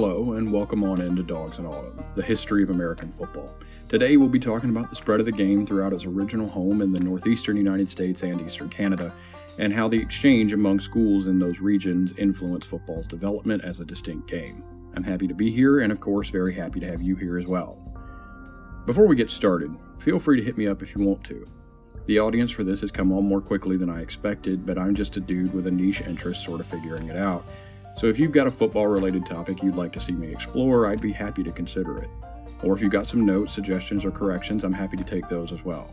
Hello, and welcome on into Dogs in Autumn, the history of American football. Today, we'll be talking about the spread of the game throughout its original home in the northeastern United States and eastern Canada, and how the exchange among schools in those regions influenced football's development as a distinct game. I'm happy to be here, and of course, very happy to have you here as well. Before we get started, feel free to hit me up if you want to. The audience for this has come on more quickly than I expected, but I'm just a dude with a niche interest sort of figuring it out. So if you've got a football related topic you'd like to see me explore, I'd be happy to consider it. Or if you've got some notes, suggestions, or corrections, I'm happy to take those as well.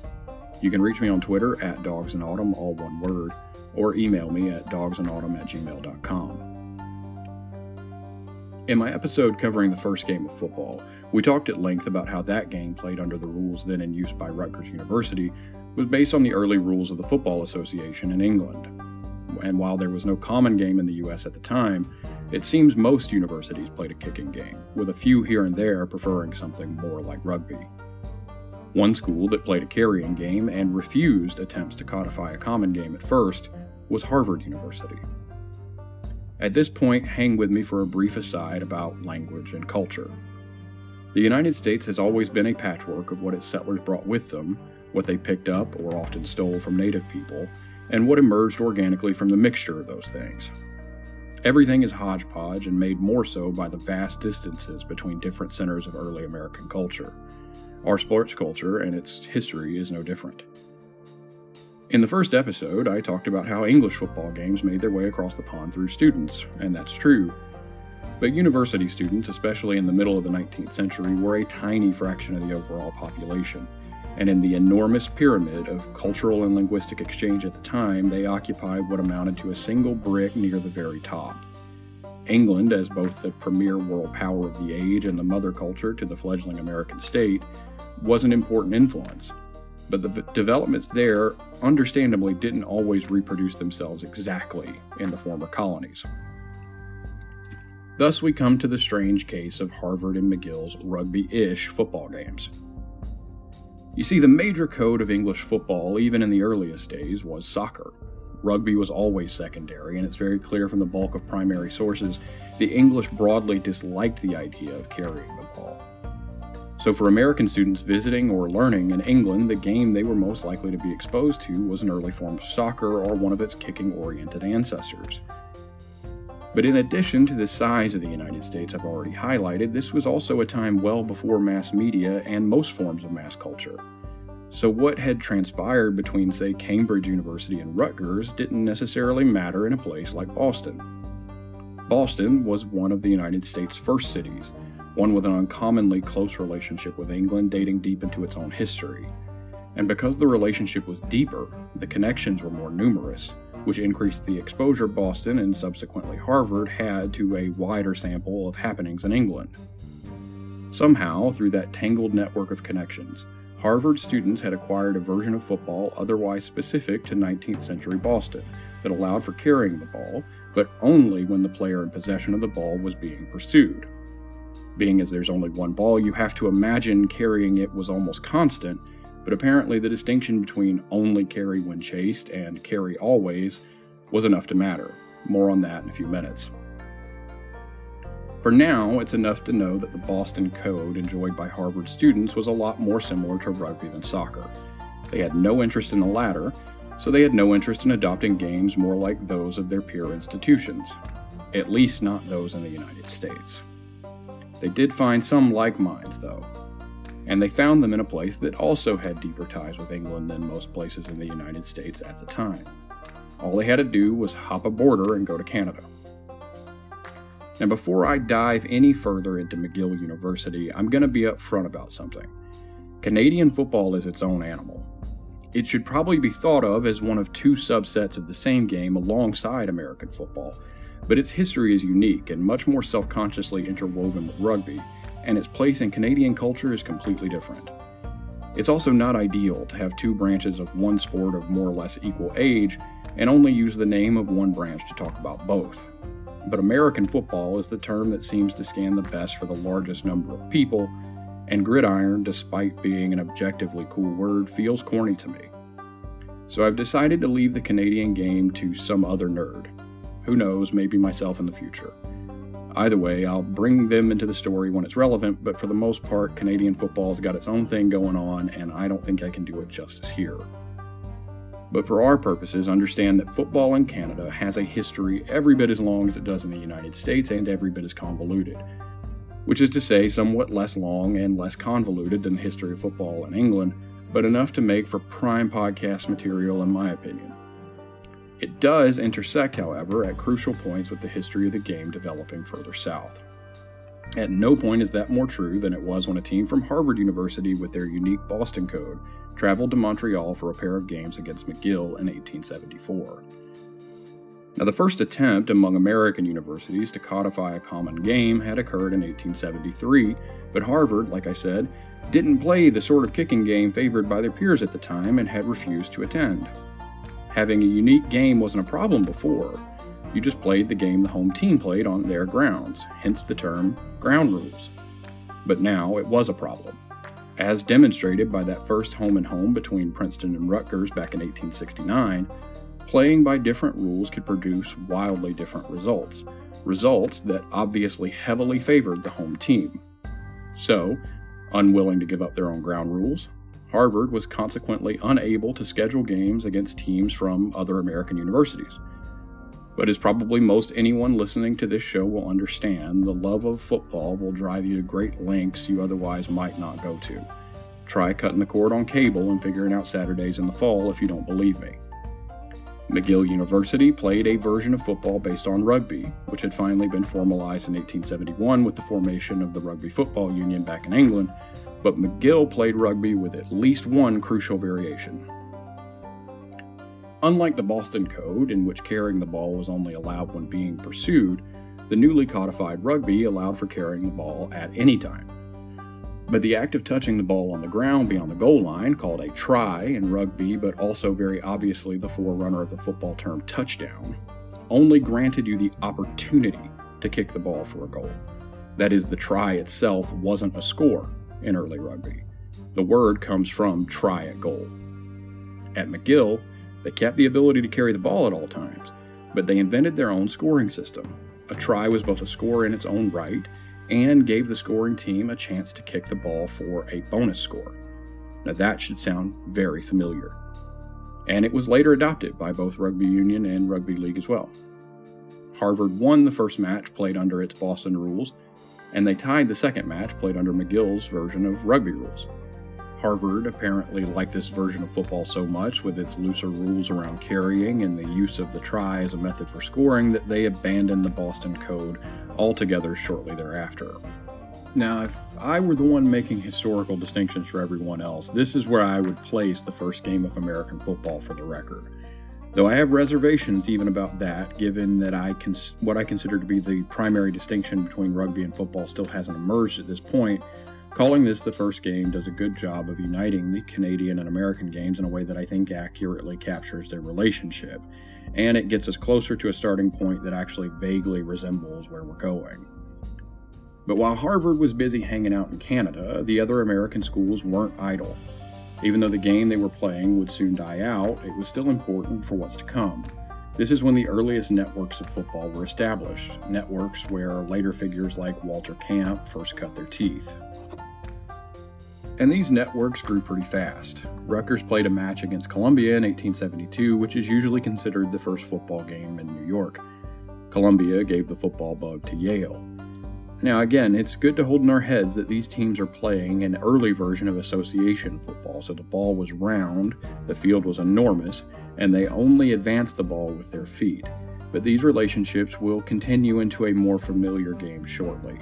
You can reach me on Twitter at dogsinautumn, all one word, or email me at dogsinautumn at gmail.com. In my episode covering the first game of football, we talked at length about how that game, played under the rules then in use by Rutgers University, was based on the early rules of the Football Association in England and while there was no common game in the US at the time, it seems most universities played a kicking game, with a few here and there preferring something more like rugby. One school that played a carrying game and refused attempts to codify a common game at first was Harvard University. At this point, hang with me for a brief aside about language and culture. The United States has always been a patchwork of what its settlers brought with them, what they picked up or often stole from native people, and what emerged organically from the mixture of those things. Everything is hodgepodge and made more so by the vast distances between different centers of early American culture. Our sports culture and its history is no different. In the first episode, I talked about how English football games made their way across the pond through students, and that's true. But university students, especially in the middle of the 19th century, were a tiny fraction of the overall population and in the enormous pyramid of cultural and linguistic exchange at the time, they occupied what amounted to a single brick near the very top. England, as both the premier world power of the age and the mother culture to the fledgling American state, was an important influence. But the developments there, understandably, didn't always reproduce themselves exactly in the former colonies. Thus, we come to the strange case of Harvard and McGill's rugby ish football games. You see, the major code of English football, even in the earliest days, was soccer. Rugby was always secondary, and it's very clear from the bulk of primary sources the English broadly disliked the idea of carrying the ball. So, for American students visiting or learning in England, the game they were most likely to be exposed to was an early form of soccer or one of its kicking oriented ancestors. But in addition to the size of the United States I've already highlighted, this was also a time well before mass media and most forms of mass culture. So, what had transpired between, say, Cambridge University and Rutgers didn't necessarily matter in a place like Boston. Boston was one of the United States' first cities, one with an uncommonly close relationship with England dating deep into its own history. And because the relationship was deeper, the connections were more numerous, which increased the exposure Boston and subsequently Harvard had to a wider sample of happenings in England. Somehow, through that tangled network of connections, Harvard students had acquired a version of football otherwise specific to 19th century Boston that allowed for carrying the ball, but only when the player in possession of the ball was being pursued. Being as there's only one ball, you have to imagine carrying it was almost constant, but apparently the distinction between only carry when chased and carry always was enough to matter. More on that in a few minutes. For now, it's enough to know that the Boston Code enjoyed by Harvard students was a lot more similar to rugby than soccer. They had no interest in the latter, so they had no interest in adopting games more like those of their peer institutions, at least not those in the United States. They did find some like minds, though and they found them in a place that also had deeper ties with England than most places in the United States at the time. All they had to do was hop a border and go to Canada. Now, before I dive any further into McGill University, I'm going to be upfront about something. Canadian football is its own animal. It should probably be thought of as one of two subsets of the same game alongside American football, but its history is unique and much more self consciously interwoven with rugby, and its place in Canadian culture is completely different. It's also not ideal to have two branches of one sport of more or less equal age and only use the name of one branch to talk about both. But American football is the term that seems to scan the best for the largest number of people, and gridiron, despite being an objectively cool word, feels corny to me. So I've decided to leave the Canadian game to some other nerd. Who knows, maybe myself in the future. Either way, I'll bring them into the story when it's relevant, but for the most part, Canadian football's got its own thing going on, and I don't think I can do it justice here. But for our purposes, understand that football in Canada has a history every bit as long as it does in the United States and every bit as convoluted. Which is to say, somewhat less long and less convoluted than the history of football in England, but enough to make for prime podcast material, in my opinion. It does intersect, however, at crucial points with the history of the game developing further south. At no point is that more true than it was when a team from Harvard University with their unique Boston code traveled to Montreal for a pair of games against McGill in 1874. Now, the first attempt among American universities to codify a common game had occurred in 1873, but Harvard, like I said, didn't play the sort of kicking game favored by their peers at the time and had refused to attend. Having a unique game wasn't a problem before. You just played the game the home team played on their grounds, hence the term ground rules. But now it was a problem. As demonstrated by that first home and home between Princeton and Rutgers back in 1869, playing by different rules could produce wildly different results, results that obviously heavily favored the home team. So, unwilling to give up their own ground rules, Harvard was consequently unable to schedule games against teams from other American universities. But as probably most anyone listening to this show will understand, the love of football will drive you to great lengths you otherwise might not go to. Try cutting the cord on cable and figuring out Saturdays in the fall if you don't believe me. McGill University played a version of football based on rugby, which had finally been formalized in 1871 with the formation of the Rugby Football Union back in England, but McGill played rugby with at least one crucial variation. Unlike the Boston Code, in which carrying the ball was only allowed when being pursued, the newly codified rugby allowed for carrying the ball at any time. But the act of touching the ball on the ground beyond the goal line, called a try in rugby, but also very obviously the forerunner of the football term touchdown, only granted you the opportunity to kick the ball for a goal. That is, the try itself wasn't a score, in early rugby. The word comes from try at goal. At McGill, they kept the ability to carry the ball at all times, but they invented their own scoring system. A try was both a score in its own right and gave the scoring team a chance to kick the ball for a bonus score. Now that should sound very familiar. And it was later adopted by both Rugby Union and Rugby League as well. Harvard won the first match played under its Boston rules, and they tied the second match played under McGill's version of rugby rules. Harvard apparently liked this version of football so much, with its looser rules around carrying and the use of the try as a method for scoring, that they abandoned the Boston Code altogether shortly thereafter. Now, if I were the one making historical distinctions for everyone else, this is where I would place the first game of American football for the record. Though I have reservations even about that, given that I cons- what I consider to be the primary distinction between rugby and football still hasn't emerged at this point, calling this the first game does a good job of uniting the Canadian and American games in a way that I think accurately captures their relationship, and it gets us closer to a starting point that actually vaguely resembles where we're going. But while Harvard was busy hanging out in Canada, the other American schools weren't idle. Even though the game they were playing would soon die out, it was still important for what's to come. This is when the earliest networks of football were established, networks where later figures like Walter Camp first cut their teeth. And these networks grew pretty fast. Rutgers played a match against Columbia in 1872, which is usually considered the first football game in New York. Columbia gave the football bug to Yale. Now, again, it's good to hold in our heads that these teams are playing an early version of association football. So the ball was round, the field was enormous, and they only advanced the ball with their feet. But these relationships will continue into a more familiar game shortly.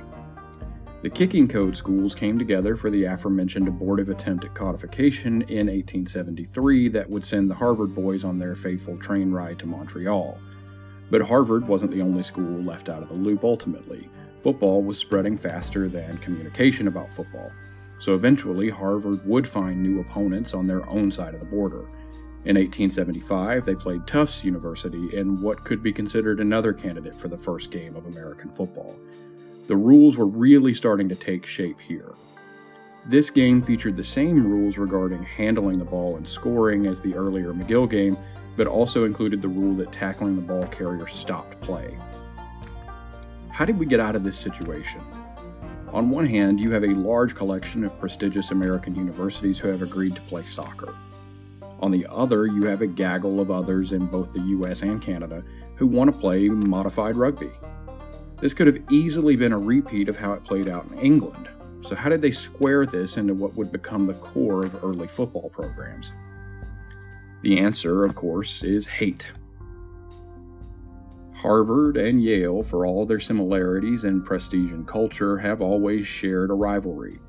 The kicking code schools came together for the aforementioned abortive attempt at codification in 1873 that would send the Harvard boys on their fateful train ride to Montreal. But Harvard wasn't the only school left out of the loop ultimately football was spreading faster than communication about football. So eventually, Harvard would find new opponents on their own side of the border. In 1875, they played Tufts University in what could be considered another candidate for the first game of American football. The rules were really starting to take shape here. This game featured the same rules regarding handling the ball and scoring as the earlier McGill game, but also included the rule that tackling the ball carrier stopped play. How did we get out of this situation? On one hand, you have a large collection of prestigious American universities who have agreed to play soccer. On the other, you have a gaggle of others in both the US and Canada who want to play modified rugby. This could have easily been a repeat of how it played out in England. So, how did they square this into what would become the core of early football programs? The answer, of course, is hate. Harvard and Yale, for all their similarities in prestige and culture, have always shared a rivalry.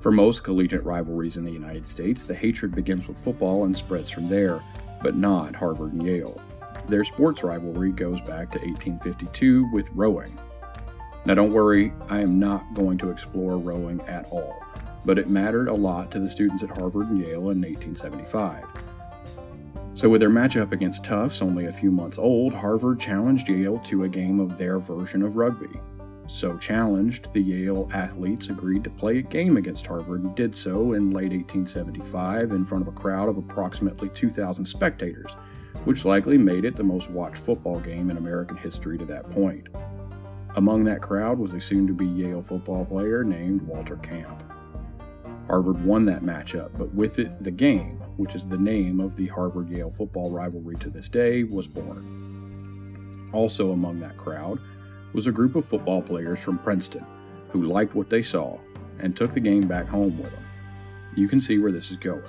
For most collegiate rivalries in the United States, the hatred begins with football and spreads from there, but not Harvard and Yale. Their sports rivalry goes back to 1852 with rowing. Now, don't worry, I am not going to explore rowing at all, but it mattered a lot to the students at Harvard and Yale in 1875. So, with their matchup against Tufts only a few months old, Harvard challenged Yale to a game of their version of rugby. So challenged, the Yale athletes agreed to play a game against Harvard and did so in late 1875 in front of a crowd of approximately 2,000 spectators, which likely made it the most watched football game in American history to that point. Among that crowd was a soon to be Yale football player named Walter Camp. Harvard won that matchup, but with it, the game, which is the name of the Harvard Yale football rivalry to this day, was born. Also among that crowd was a group of football players from Princeton who liked what they saw and took the game back home with them. You can see where this is going.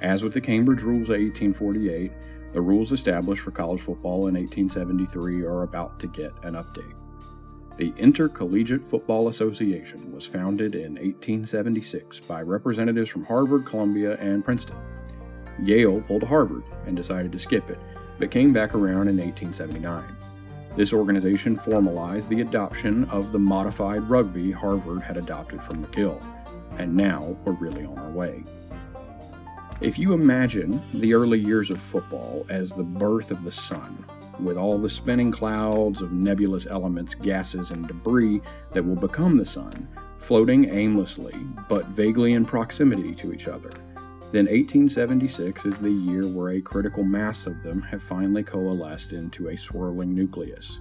As with the Cambridge Rules of 1848, the rules established for college football in 1873 are about to get an update. The Intercollegiate Football Association was founded in 1876 by representatives from Harvard, Columbia, and Princeton. Yale pulled Harvard and decided to skip it, but came back around in 1879. This organization formalized the adoption of the modified rugby Harvard had adopted from McGill, and now we're really on our way. If you imagine the early years of football as the birth of the sun, with all the spinning clouds of nebulous elements, gases, and debris that will become the sun, floating aimlessly but vaguely in proximity to each other, then 1876 is the year where a critical mass of them have finally coalesced into a swirling nucleus.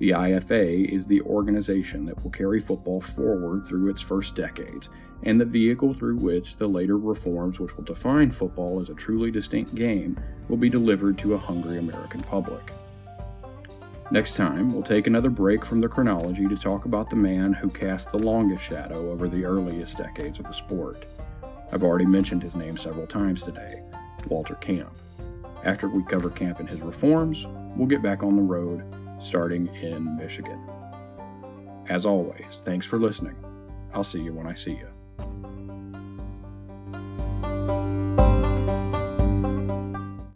The IFA is the organization that will carry football forward through its first decades, and the vehicle through which the later reforms which will define football as a truly distinct game will be delivered to a hungry American public. Next time, we'll take another break from the chronology to talk about the man who cast the longest shadow over the earliest decades of the sport. I've already mentioned his name several times today Walter Camp. After we cover Camp and his reforms, we'll get back on the road, starting in Michigan. As always, thanks for listening. I'll see you when I see you.